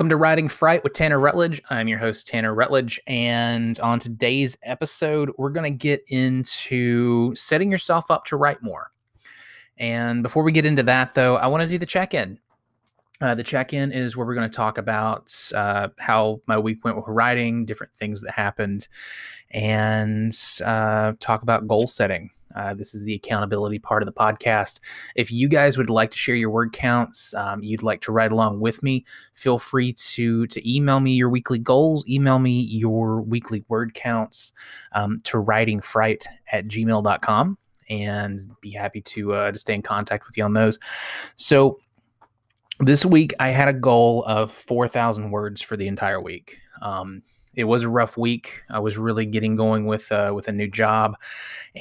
Welcome to Writing Fright with Tanner Rutledge. I'm your host, Tanner Rutledge. And on today's episode, we're going to get into setting yourself up to write more. And before we get into that, though, I want to do the check in. Uh, the check in is where we're going to talk about uh, how my week went with writing, different things that happened, and uh, talk about goal setting. Uh, this is the accountability part of the podcast. If you guys would like to share your word counts, um, you'd like to ride along with me, feel free to to email me your weekly goals, email me your weekly word counts um, to writingfright at gmail.com and be happy to uh, to stay in contact with you on those. So this week I had a goal of 4,000 words for the entire week. Um, it was a rough week. I was really getting going with uh, with a new job,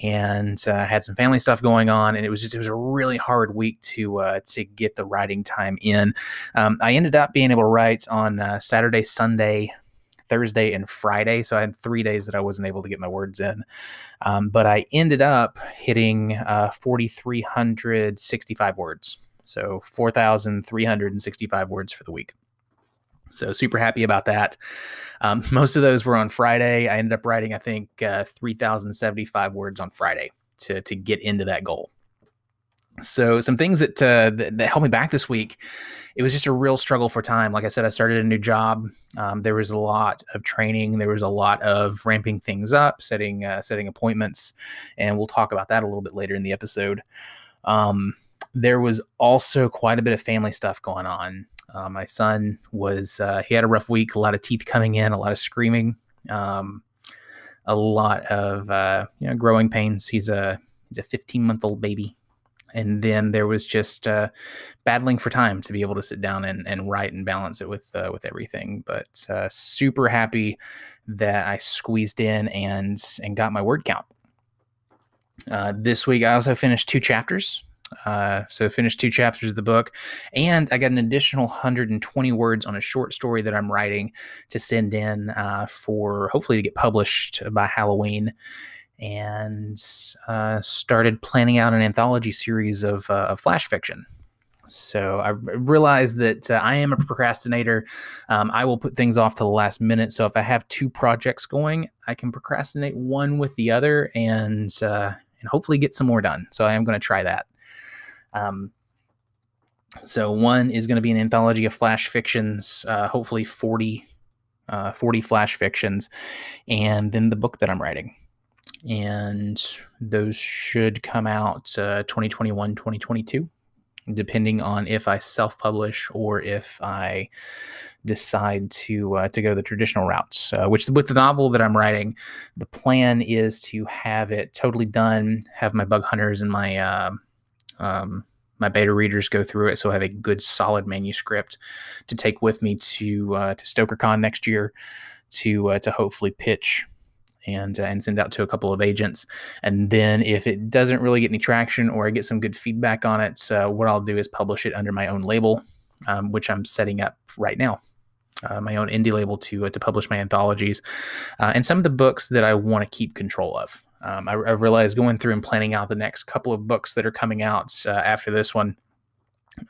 and uh, had some family stuff going on, and it was just it was a really hard week to uh, to get the writing time in. Um, I ended up being able to write on uh, Saturday, Sunday, Thursday, and Friday, so I had three days that I wasn't able to get my words in. Um, but I ended up hitting uh, forty three hundred sixty five words, so four thousand three hundred and sixty five words for the week. So super happy about that. Um, most of those were on Friday. I ended up writing, I think, uh, 3,075 words on Friday to to get into that goal. So some things that, uh, that, that held me back this week. It was just a real struggle for time. Like I said, I started a new job. Um, there was a lot of training. There was a lot of ramping things up, setting uh, setting appointments, and we'll talk about that a little bit later in the episode. Um, there was also quite a bit of family stuff going on. Uh, my son was uh, he had a rough week, a lot of teeth coming in, a lot of screaming, um, a lot of uh, you know growing pains. He's a he's a 15 month old baby, and then there was just uh, battling for time to be able to sit down and, and write and balance it with uh, with everything. But uh, super happy that I squeezed in and and got my word count. this week I also finished two chapters uh, so finished two chapters of the book, and I got an additional 120 words on a short story that I'm writing to send in uh, for hopefully to get published by Halloween. And uh, started planning out an anthology series of, uh, flash fiction. So I realized that uh, I am a procrastinator. Um, I will put things off to the last minute. So if I have two projects going, I can procrastinate one with the other and uh, and hopefully get some more done. So I am going to try that. Um, so one is going to be an anthology of flash fictions, uh, hopefully 40, uh, 40 flash fictions, and then the book that I'm writing. And those should come out uh, 2021, 2022, depending on if I self-publish or if I decide to uh, to go the traditional routes. Which with the novel that I'm writing, the plan is to have it totally done, have my bug hunters and my uh, um, my beta readers go through it, so I have a good solid manuscript to take with me to uh, to StokerCon next year to uh, to hopefully pitch and uh, and send out to a couple of agents. And then if it doesn't really get any traction or I get some good feedback on it, uh, what I'll do is publish it under my own label, um, which I'm setting up right now. Uh, my own indie label to uh, to publish my anthologies uh, and some of the books that I want to keep control of. Um, I, I, realized going through and planning out the next couple of books that are coming out uh, after this one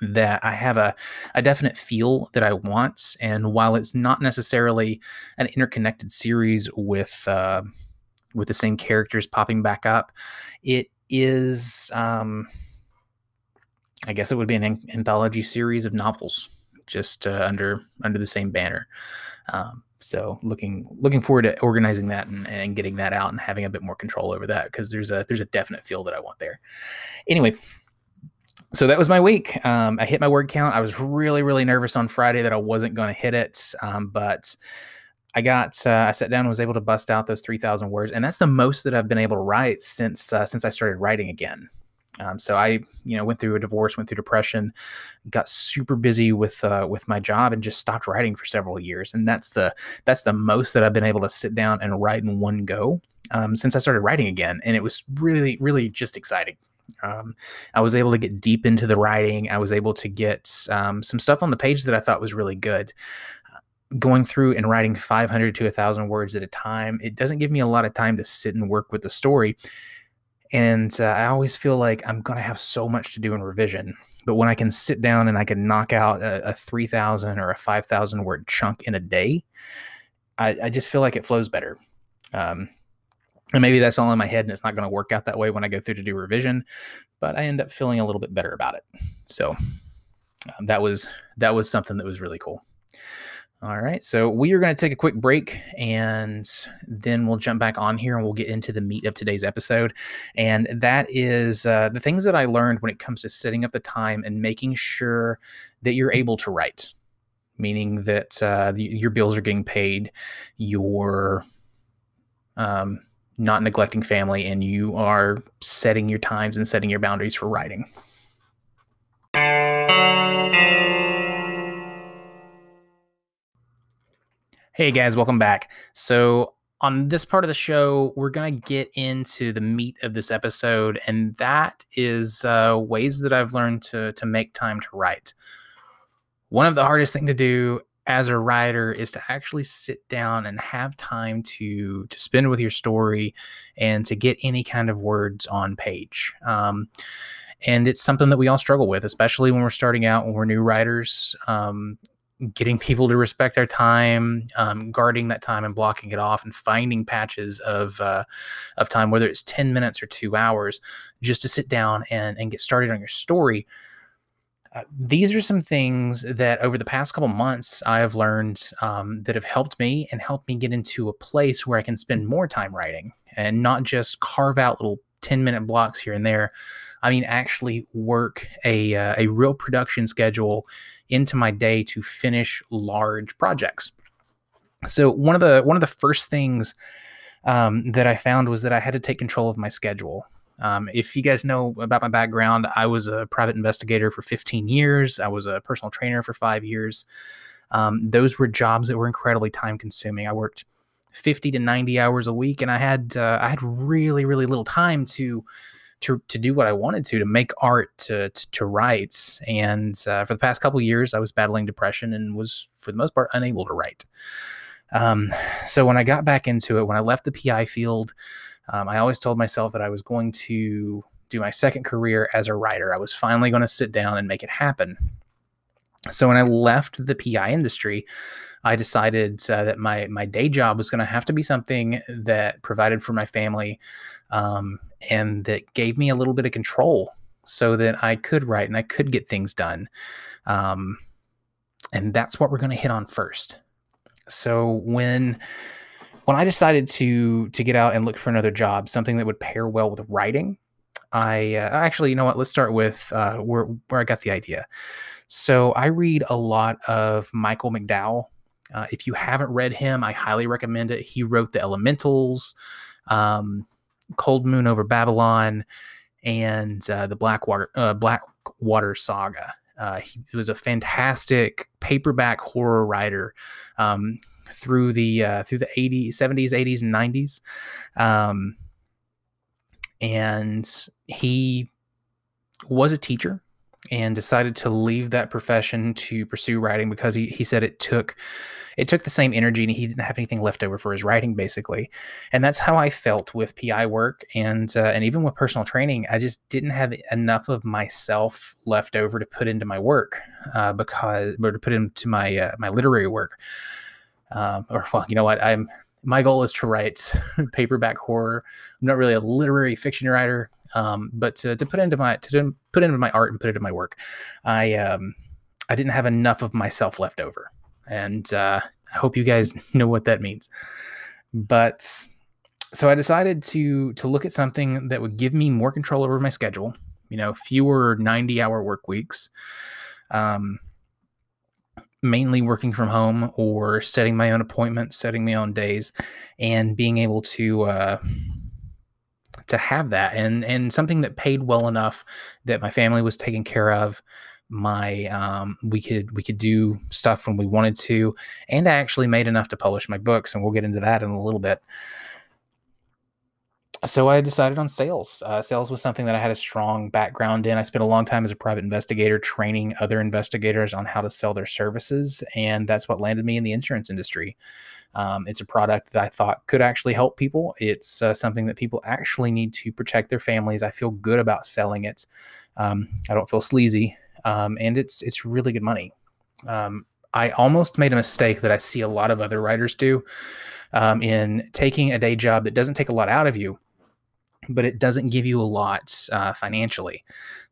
that I have a, a definite feel that I want. And while it's not necessarily an interconnected series with uh, with the same characters popping back up, it is. Um, I guess it would be an anthology series of novels, just uh, under under the same banner. Um, so looking looking forward to organizing that and, and getting that out and having a bit more control over that because there's a there's a definite feel that I want there. Anyway, so that was my week. Um, I hit my word count. I was really really nervous on Friday that I wasn't going to hit it, um, but I got uh, I sat down and was able to bust out those three thousand words, and that's the most that I've been able to write since uh, since I started writing again. Um, so I, you know, went through a divorce, went through depression, got super busy with uh, with my job, and just stopped writing for several years. And that's the that's the most that I've been able to sit down and write in one go um, since I started writing again. And it was really, really just exciting. Um, I was able to get deep into the writing. I was able to get um, some stuff on the page that I thought was really good going through and writing 500 to 1000 words at a time it doesn't give me a lot of time to sit and work with the story and uh, I always feel like I'm going to have so much to do in revision. But when I can sit down and I can knock out a, a 3,000 or a 5,000 word chunk in a day, I, I, just feel like it flows better. Um, and maybe that's all in my head and it's not going to work out that way when I go through to do revision, but I end up feeling a little bit better about it. So um, that was that was something that was really cool. All right, so we are going to take a quick break and then we'll jump back on here and we'll get into the meat of today's episode. And that is uh, the things that I learned when it comes to setting up the time and making sure that you're able to write, meaning that uh, the, your bills are getting paid, you're um, not neglecting family, and you are setting your times and setting your boundaries for writing. Hey guys, welcome back. So, on this part of the show, we're going to get into the meat of this episode, and that is uh, ways that I've learned to, to make time to write. One of the hardest thing to do as a writer is to actually sit down and have time to to spend with your story and to get any kind of words on page. Um, and it's something that we all struggle with, especially when we're starting out, when we're new writers. Um, getting people to respect our time, um, guarding that time and blocking it off, and finding patches of uh, of time, whether it's ten minutes or two hours, just to sit down and and get started on your story. Uh, these are some things that over the past couple months I have learned um, that have helped me and helped me get into a place where I can spend more time writing and not just carve out little 10 minute blocks here and there. I mean, actually work a, uh, a real production schedule into my day to finish large projects. So one of the one of the first things um, that I found was that I had to take control of my schedule. Um, if you guys know about my background, I was a private investigator for 15 years. I was a personal trainer for five years. Um, those were jobs that were incredibly time consuming. I worked 50 to 90 hours a week, and I had uh, I had really really little time to to to do what I wanted to to make art to to, to write. And uh, for the past couple years, I was battling depression and was for the most part unable to write. Um, so when I got back into it, when I left the PI field, um, I always told myself that I was going to do my second career as a writer. I was finally going to sit down and make it happen. So when I left the PI industry, I decided uh, that my my day job was going to have to be something that provided for my family, um, and that gave me a little bit of control, so that I could write and I could get things done. Um, and that's what we're going to hit on first. So when when I decided to to get out and look for another job, something that would pair well with writing, I uh, actually, you know what? Let's start with uh, where where I got the idea. So I read a lot of Michael McDowell. Uh, if you haven't read him, I highly recommend it. He wrote The Elementals, um, Cold Moon Over Babylon, and uh, the Blackwater uh, Blackwater Saga. Uh, he was a fantastic paperback horror writer um, through the uh, through the 80s, 70s, 80s, and 90s. Um, and he was a teacher and decided to leave that profession to pursue writing because he, he said it took it took the same energy and he didn't have anything left over for his writing basically. And that's how i felt with pi work and uh, and even with personal training. I just didn't have enough of myself left over to put into my work uh, because or to put into my uh, my literary work. Um, or well you know what? I'm my goal is to write paperback horror. I'm not really a literary fiction writer um, but to, to put into my to put into my art and put it in my work, I um, I didn't have enough of myself left over, and uh, I hope you guys know what that means. But so I decided to to look at something that would give me more control over my schedule. You know, fewer ninety hour work weeks. Um, mainly working from home or setting my own appointments, setting my own days, and being able to uh, to have that and and something that paid well enough that my family was taken care of my um, we could we could do stuff when we wanted to and i actually made enough to publish my books and we'll get into that in a little bit so I decided on sales. Uh, sales was something that I had a strong background in. I spent a long time as a private investigator training other investigators on how to sell their services, and that's what landed me in the insurance industry. Um, it's a product that I thought could actually help people. It's uh, something that people actually need to protect their families. I feel good about selling it. Um, I don't feel sleazy um, and it's it's really good money. Um, I almost made a mistake that I see a lot of other writers do um, in taking a day job that doesn't take a lot out of you, but it doesn't give you a lot uh, financially.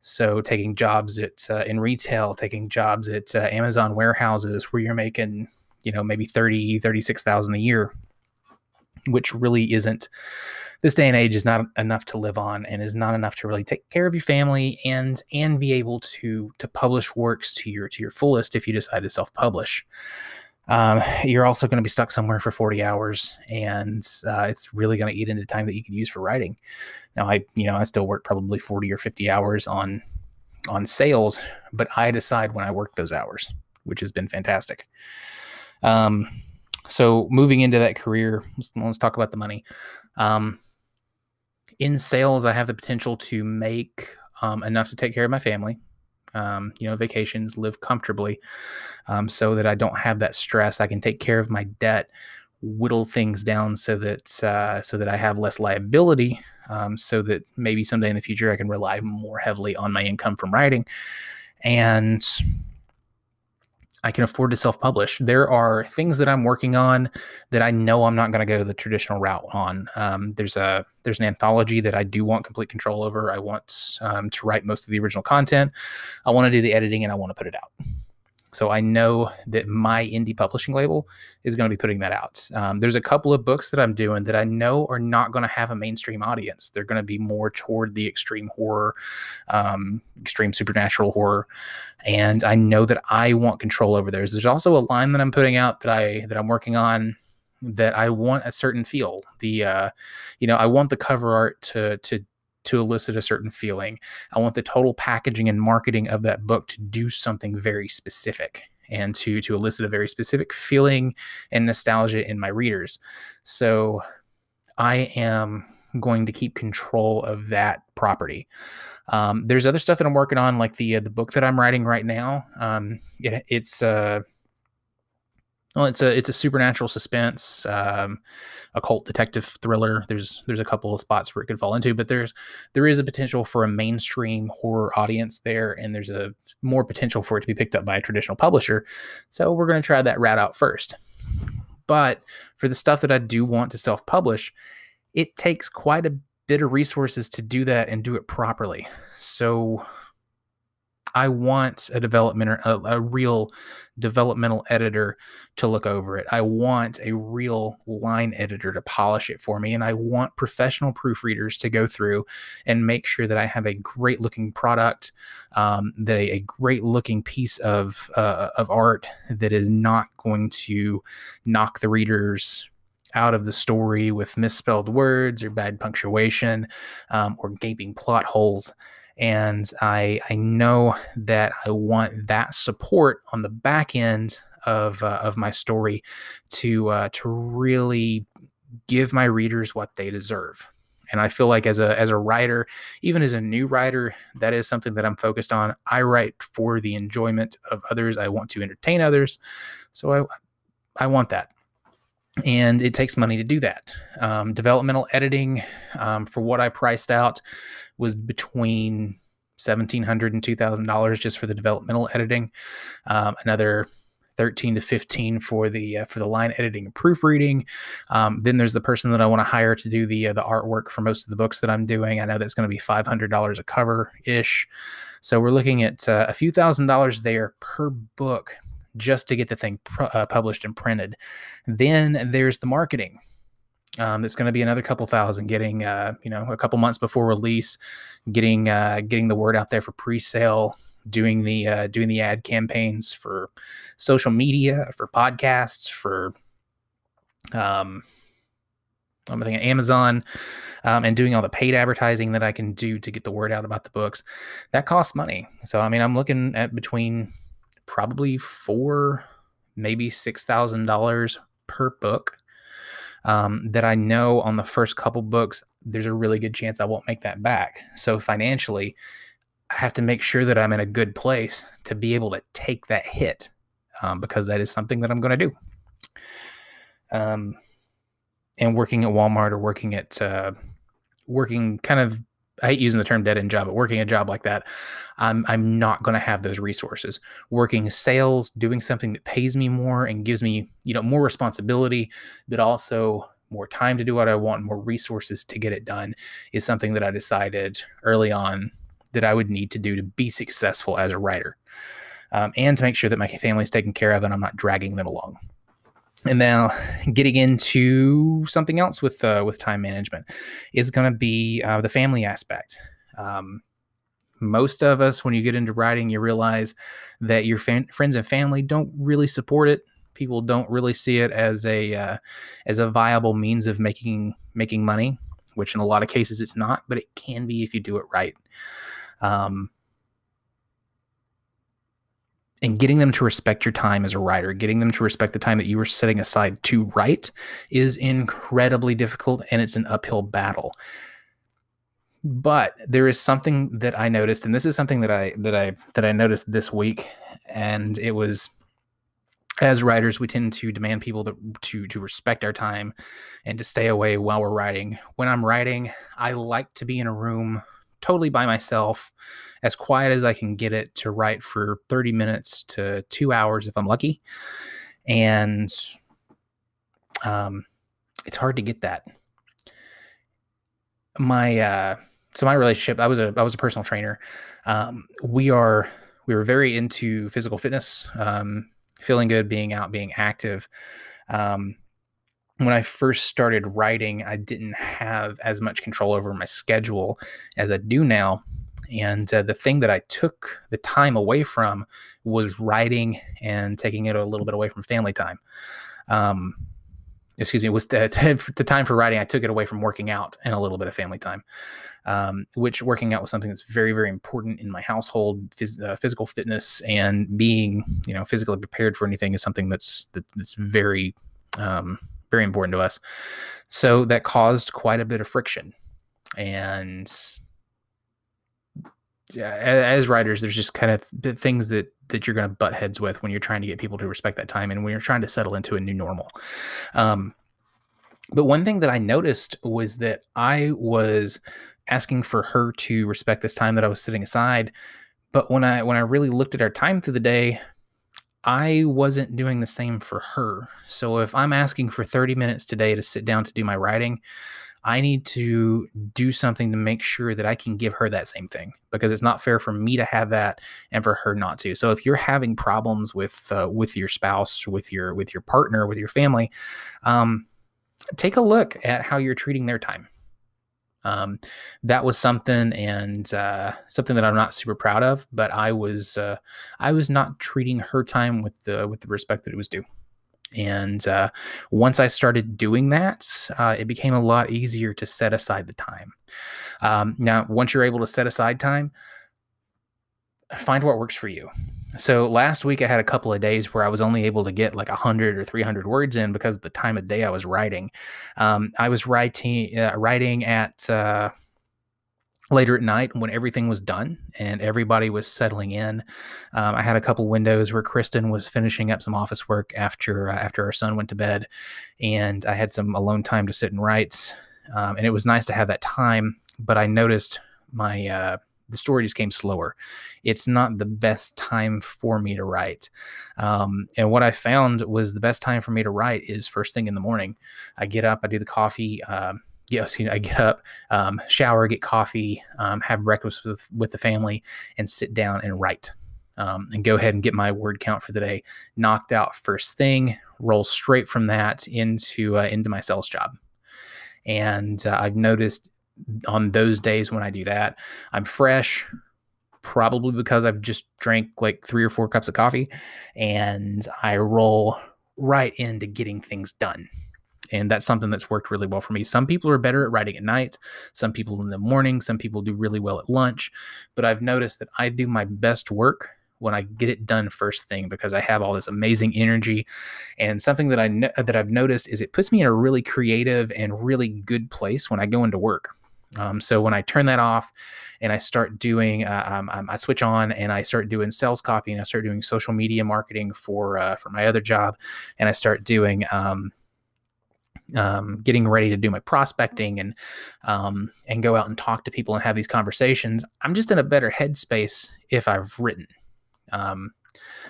So taking jobs at uh, in retail, taking jobs at uh, Amazon warehouses where you're making, you know, maybe 30, 36,000 a year, which really isn't this day and age is not enough to live on and is not enough to really take care of your family and and be able to to publish works to your to your fullest if you decide to self-publish. Um, you're also going to be stuck somewhere for 40 hours and uh, it's really going to eat into time that you could use for writing. Now i you know i still work probably 40 or 50 hours on on sales but i decide when i work those hours which has been fantastic um, so moving into that career let's, let's talk about the money um, in sales, I have the potential to make um, enough to take care of my family, um, you know, vacations, live comfortably, um, so that I don't have that stress. I can take care of my debt, whittle things down so that uh, so that I have less liability, um, so that maybe someday in the future I can rely more heavily on my income from writing, and I can afford to self publish. There are things that I'm working on that I know I'm not going to go the traditional route on. Um, there's a there's an anthology that I do want complete control over. I want um, to write most of the original content. I want to do the editing and I want to put it out. So I know that my indie publishing label is going to be putting that out. Um, there's a couple of books that I'm doing that I know are not going to have a mainstream audience. They're going to be more toward the extreme horror, um, extreme supernatural horror, and I know that I want control over those. There's also a line that I'm putting out that I that I'm working on that I want a certain feel. The uh, you know I want the cover art to to to elicit a certain feeling. I want the total packaging and marketing of that book to do something very specific and to to elicit a very specific feeling and nostalgia in my readers. So I am going to keep control of that property. Um, there's other stuff that I'm working on, like the uh, the book that I'm writing right now. Um, it, it's uh, well, it's a it's a supernatural suspense, um, occult detective thriller. There's there's a couple of spots where it could fall into, but there's there is a potential for a mainstream horror audience there, and there's a more potential for it to be picked up by a traditional publisher. So we're going to try that route out first. But for the stuff that I do want to self-publish, it takes quite a bit of resources to do that and do it properly. So I want a development a, a real developmental editor to look over it. I want a real line editor to polish it for me. And I want professional proofreaders to go through and make sure that I have a great looking product, um, that a, a, great looking piece of, uh, of art that is not going to knock the readers out of the story with misspelled words or bad punctuation um, or gaping plot holes and I I know that I want that support on the back end of uh, of my story to uh, to really give my readers what they deserve. And I feel like as a as a writer, even as a new writer, that is something that I'm focused on. I write for the enjoyment of others. I want to entertain others, so I I want that and it takes money to do that. Um, developmental editing, um, for what I priced out, was between seventeen hundred and two thousand dollars just for the developmental editing. Um, another thirteen to fifteen for the uh, for the line editing and proofreading. Um, then there's the person that I want to hire to do the uh, the artwork for most of the books that I'm doing. I know that's going to be five hundred dollars a cover ish. So we're looking at uh, a few thousand dollars there per book just to get the thing uh, published and printed. Then there's the marketing. Um, it's going to be another couple thousand getting, uh, you know, a couple months before release, getting uh, getting the word out there for pre-sale, doing the uh, doing the ad campaigns for social media, for podcasts, for um, I'm thinking Amazon, um, and doing all the paid advertising that I can do to get the word out about the books. That costs money. So I mean, I'm looking at between probably four, maybe six thousand dollars per book. Um, that I know on the first couple books, there's a really good chance I won't make that back. So financially, I have to make sure that I'm in a good place to be able to take that hit um, because that is something that I'm going to do. Um, and working at Walmart or working at uh, working kind of I hate using the term dead end job, but working a job like that, I'm I'm not going to have those resources. Working sales, doing something that pays me more and gives me, you know, more responsibility, but also more time to do what I want, more resources to get it done is something that I decided early on that I would need to do to be successful as a writer. Um, and to make sure that my family is taken care of and I'm not dragging them along. And now, getting into something else with uh, with time management is going to be uh, the family aspect. Um, most of us, when you get into writing, you realize that your fan- friends and family don't really support it. People don't really see it as a uh, as a viable means of making making money, which in a lot of cases it's not, but it can be if you do it right. Um, and getting them to respect your time as a writer, getting them to respect the time that you were setting aside to write is incredibly difficult and it's an uphill battle. But there is something that I noticed and this is something that I that I that I noticed this week and it was as writers we tend to demand people to, to to respect our time and to stay away while we're writing. When I'm writing, I like to be in a room totally by myself, as quiet as I can get it to write for 30 minutes to two hours if I'm lucky. And um, it's hard to get that. My uh, so my relationship, I was a I was a personal trainer. Um, we are we were very into physical fitness, um, feeling good, being out, being active. Um, when I first started writing, I didn't have as much control over my schedule as I do now. And uh, the thing that I took the time away from was writing and taking it a little bit away from family time. Um, excuse me, was the, the, time for writing. I took it away from working out and a little bit of family time, um, which working out was something that's very, very important in my household. Phys, uh, physical fitness and being, you know, physically prepared for anything is something that's that, that's very um, very important to us. So that caused quite a bit of friction. And as writers, there's just kind of things that that you're going to butt heads with when you're trying to get people to respect that time and when you're trying to settle into a new normal. Um, but one thing that I noticed was that I was asking for her to respect this time that I was sitting aside. But when I when I really looked at our time through the day, I wasn't doing the same for her. So if I'm asking for 30 minutes today to sit down to do my writing, I need to do something to make sure that I can give her that same thing because it's not fair for me to have that and for her not to. So if you're having problems with uh, with your spouse, with your with your partner, with your family, um, take a look at how you're treating their time um, that was something and uh, something that I'm not super proud of. But I was uh, I was not treating her time with the with the respect that it was due. And uh, once I started doing that, uh, it became a lot easier to set aside the time. Um, now, once you're able to set aside time, find what works for you. So last week I had a couple of days where I was only able to get like 100 or 300 words in because of the time of day I was writing. Um, I was writing uh, writing at uh, later at night when everything was done and everybody was settling in. Um, I had a couple windows where Kristen was finishing up some office work after uh, after our son went to bed, and I had some alone time to sit and write. Um, and it was nice to have that time. But I noticed my uh, the story just came slower. It's not the best time for me to write. Um, and what I found was the best time for me to write is first thing in the morning. I get up, I do the coffee. Um, yes, you know, I get up, um, shower, get coffee, um, have breakfast with, with the family, and sit down and write. Um, and go ahead and get my word count for the day knocked out first thing. Roll straight from that into uh, into my sales job. And uh, I've noticed on those days when I do that, I'm fresh, probably because I've just drank like three or four cups of coffee, and I roll right into getting things done. And that's something that's worked really well for me. Some people are better at writing at night, some people in the morning, some people do really well at lunch. But I've noticed that I do my best work when I get it done first thing because I have all this amazing energy. And something that I know, that I've noticed is it puts me in a really creative and really good place when I go into work. Um, so when I turn that off and I start doing, uh, um, um, I switch on and I start doing sales copy and I start doing social media marketing for uh, for my other job, and I start doing um, um, getting ready to do my prospecting and and go out and talk to people and have these conversations, I'm just in a better headspace if I've written,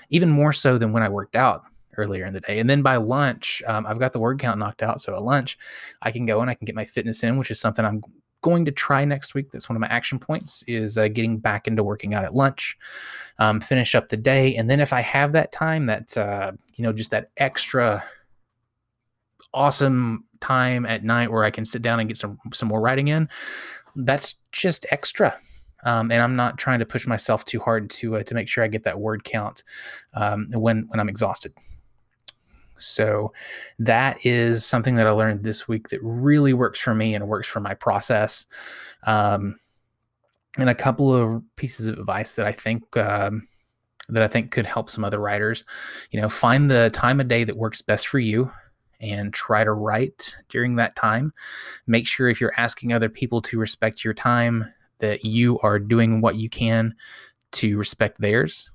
even more so than when I worked out earlier in the day. And then by lunch, um, I've got the word count knocked out. So at lunch, I can go and I can get my fitness in, which is something I'm going to try next week. That's one of my action points is uh, getting back into working out at lunch, um, finish up the day. And then if I have that time, that, uh, you know, just that extra awesome time at night where I can sit down and get some, some more writing in, that's just extra. Um, and I'm not trying to push myself too hard to, uh, to make sure I get that word count um, when, when I'm exhausted. So that is something that I learned this week that really works for me and works for my process. Um, and a couple of pieces of advice that I think um, that I think could help some other writers. You know, find the time of day that works best for you and try to write during that time. Make sure if you're asking other people to respect your time, that you are doing what you can to respect theirs.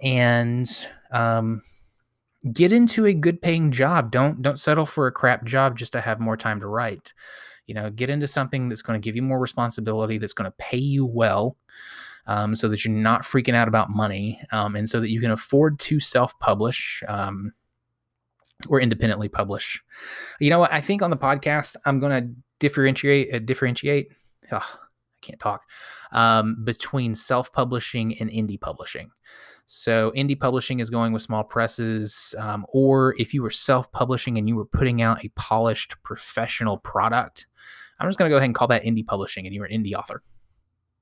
And um, get into a good paying job. Don't don't settle for a crap job just to have more time to write. You know, get into something that's going to give you more responsibility, that's going to pay you well, um, so that you're not freaking out about money, um, and so that you can afford to self-publish um, or independently publish. You know what? I think on the podcast, I'm going to differentiate uh, differentiate. I can't talk um, between self-publishing and indie publishing. So indie publishing is going with small presses, um, or if you were self-publishing and you were putting out a polished professional product, I'm just going to go ahead and call that indie publishing, and you're an indie author.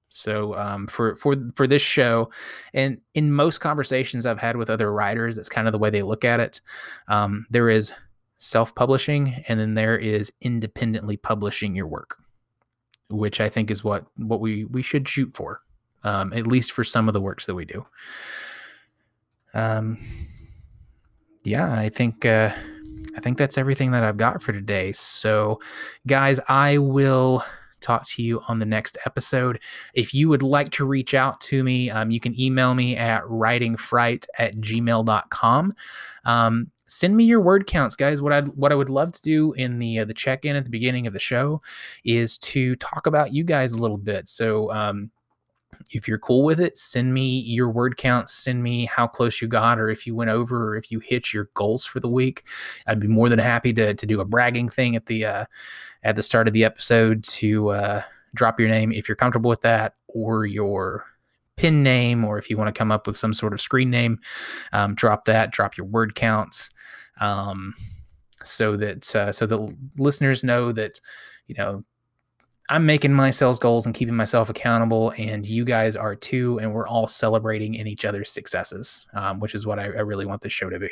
So um, for for for this show, and in most conversations I've had with other writers, that's kind of the way they look at it. Um, there is self-publishing, and then there is independently publishing your work, which I think is what what we we should shoot for, um, at least for some of the works that we do um, yeah, I think uh, I think that's everything that I've got for today. So, guys, I will talk to you on the next episode. If you would like to reach out to me, um, you can email me at writingfright at gmail.com. Um, send me your word counts, guys. What I what I would love to do in the uh, the check in at the beginning of the show is to talk about you guys a little bit. So um, if you're cool with it, send me your word count, send me how close you got, or if you went over, or if you hit your goals for the week. I'd be more than happy to, to do a bragging thing at the uh, at the start of the episode to uh, drop your name if you're comfortable with that, or your pin name, or if you want to come up with some sort of screen name, um, drop that. Drop your word counts, um, so that uh, so the listeners know that you know I'm making my sales goals and keeping myself accountable, and you guys are too, and we're all celebrating in each other's successes, um, which is what I, I, really want this show to be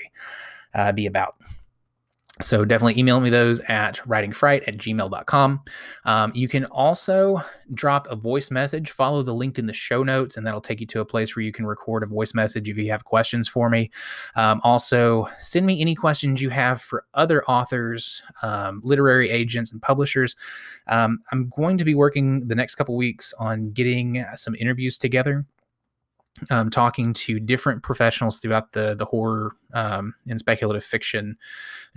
uh, be about. So definitely email me those at writingfright at gmail.com. Um, you can also drop a voice message. Follow the link in the show notes, and that'll take you to a place where you can record a voice message if you have questions for me. Um, also, send me any questions you have for other authors, um, literary agents, and publishers. Um, I'm going to be working the next couple weeks on getting some interviews together um, talking to different professionals throughout the the horror um, and speculative fiction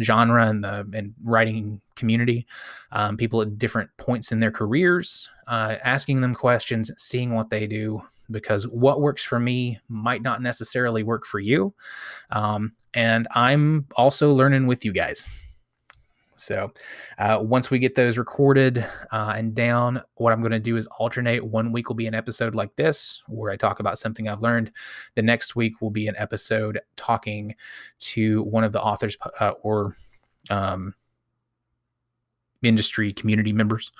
genre and the and writing community, um, people at different points in their careers, uh, asking them questions, seeing what they do, because what works for me might not necessarily work for you, um, and I'm also learning with you guys. So uh, once we get those recorded uh, and down, what I'm going to do is alternate. One week will be an episode like this where I talk about something I've learned. The next week will be an episode talking to one of the authors uh, or um, industry community members.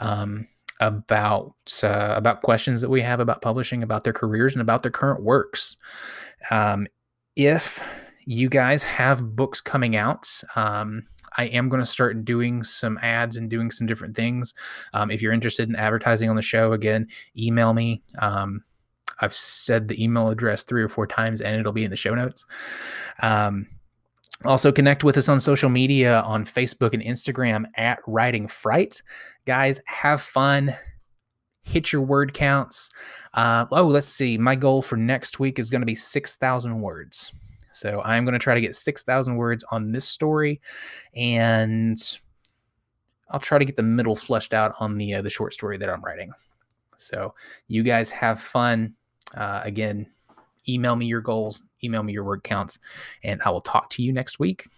Um, about uh, about questions that we have about publishing, about their careers, and about their current works. Um, if you guys have books coming out, um, I am going to start doing some ads and doing some different things. Um, if you're interested in advertising on the show, again, email me. Um, I've said the email address three or four times, and it'll be in the show notes. Um, also, connect with us on social media on Facebook and Instagram at Writing Fright. Guys, have fun. Hit your word counts. Uh, oh, let's see. My goal for next week is going to be 6,000 words. So I'm going to try to get 6,000 words on this story, and I'll try to get the middle fleshed out on the uh, the short story that I'm writing. So you guys have fun. Uh, again, email me your goals, email me your word counts, and I will talk to you next week.